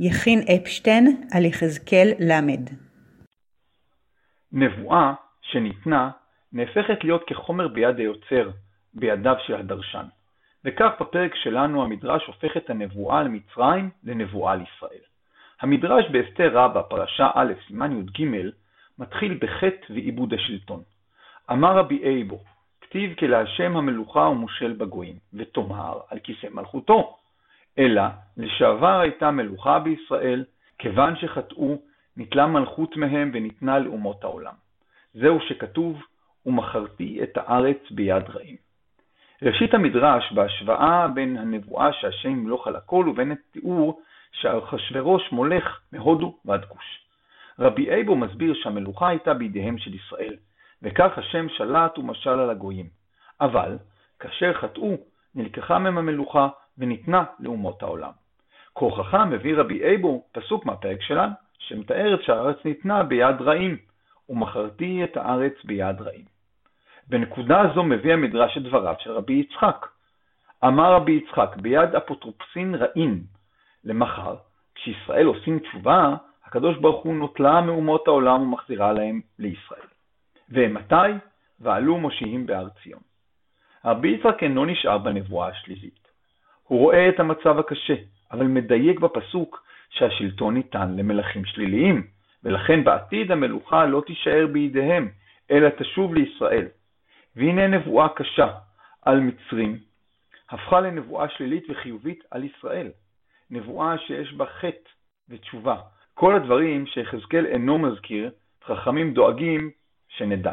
יכין אפשטיין על יחזקאל ל. נבואה שניתנה נהפכת להיות כחומר ביד היוצר, בידיו של הדרשן. וכך בפרק שלנו המדרש הופך את הנבואה על מצרים לנבואה על ישראל. המדרש באסתר רבה, פרשה א', סימן י"ג, מתחיל בחטא ועיבוד השלטון. אמר רבי אייבו, כתיב כי להשם המלוכה ומושל בגויים, ותאמר על כיסא מלכותו. אלא לשעבר הייתה מלוכה בישראל, כיוון שחטאו, ניטלה מלכות מהם וניתנה לאומות העולם. זהו שכתוב, ומכרתי את הארץ ביד רעים. ראשית המדרש בהשוואה בין הנבואה שהשם ימלוך על הכל ובין התיאור שאחשוורוש מולך מהודו ועד כוש. רבי אייבו מסביר שהמלוכה הייתה בידיהם של ישראל, וכך השם שלט ומשל על הגויים. אבל, כאשר חטאו, נלקחה מהם המלוכה וניתנה לאומות העולם. כהוכחה מביא רבי אייבו פסוק מהפרק שלנו, שמתאר שהארץ ניתנה ביד רעים, ומכרתי את הארץ ביד רעים. בנקודה זו מביא המדרש את דבריו של רבי יצחק. אמר רבי יצחק, ביד אפוטרופסין רעים, למחר, כשישראל עושים תשובה, הקדוש ברוך הוא נוטלה מאומות העולם ומחזירה להם לישראל. ומתי? ועלו מושיעים בהר ציון. רבי יצחק אינו נשאר בנבואה השלילית. הוא רואה את המצב הקשה, אבל מדייק בפסוק שהשלטון ניתן למלכים שליליים, ולכן בעתיד המלוכה לא תישאר בידיהם, אלא תשוב לישראל. והנה נבואה קשה על מצרים, הפכה לנבואה שלילית וחיובית על ישראל. נבואה שיש בה חטא ותשובה. כל הדברים שיחזקאל אינו מזכיר, חכמים דואגים שנדע.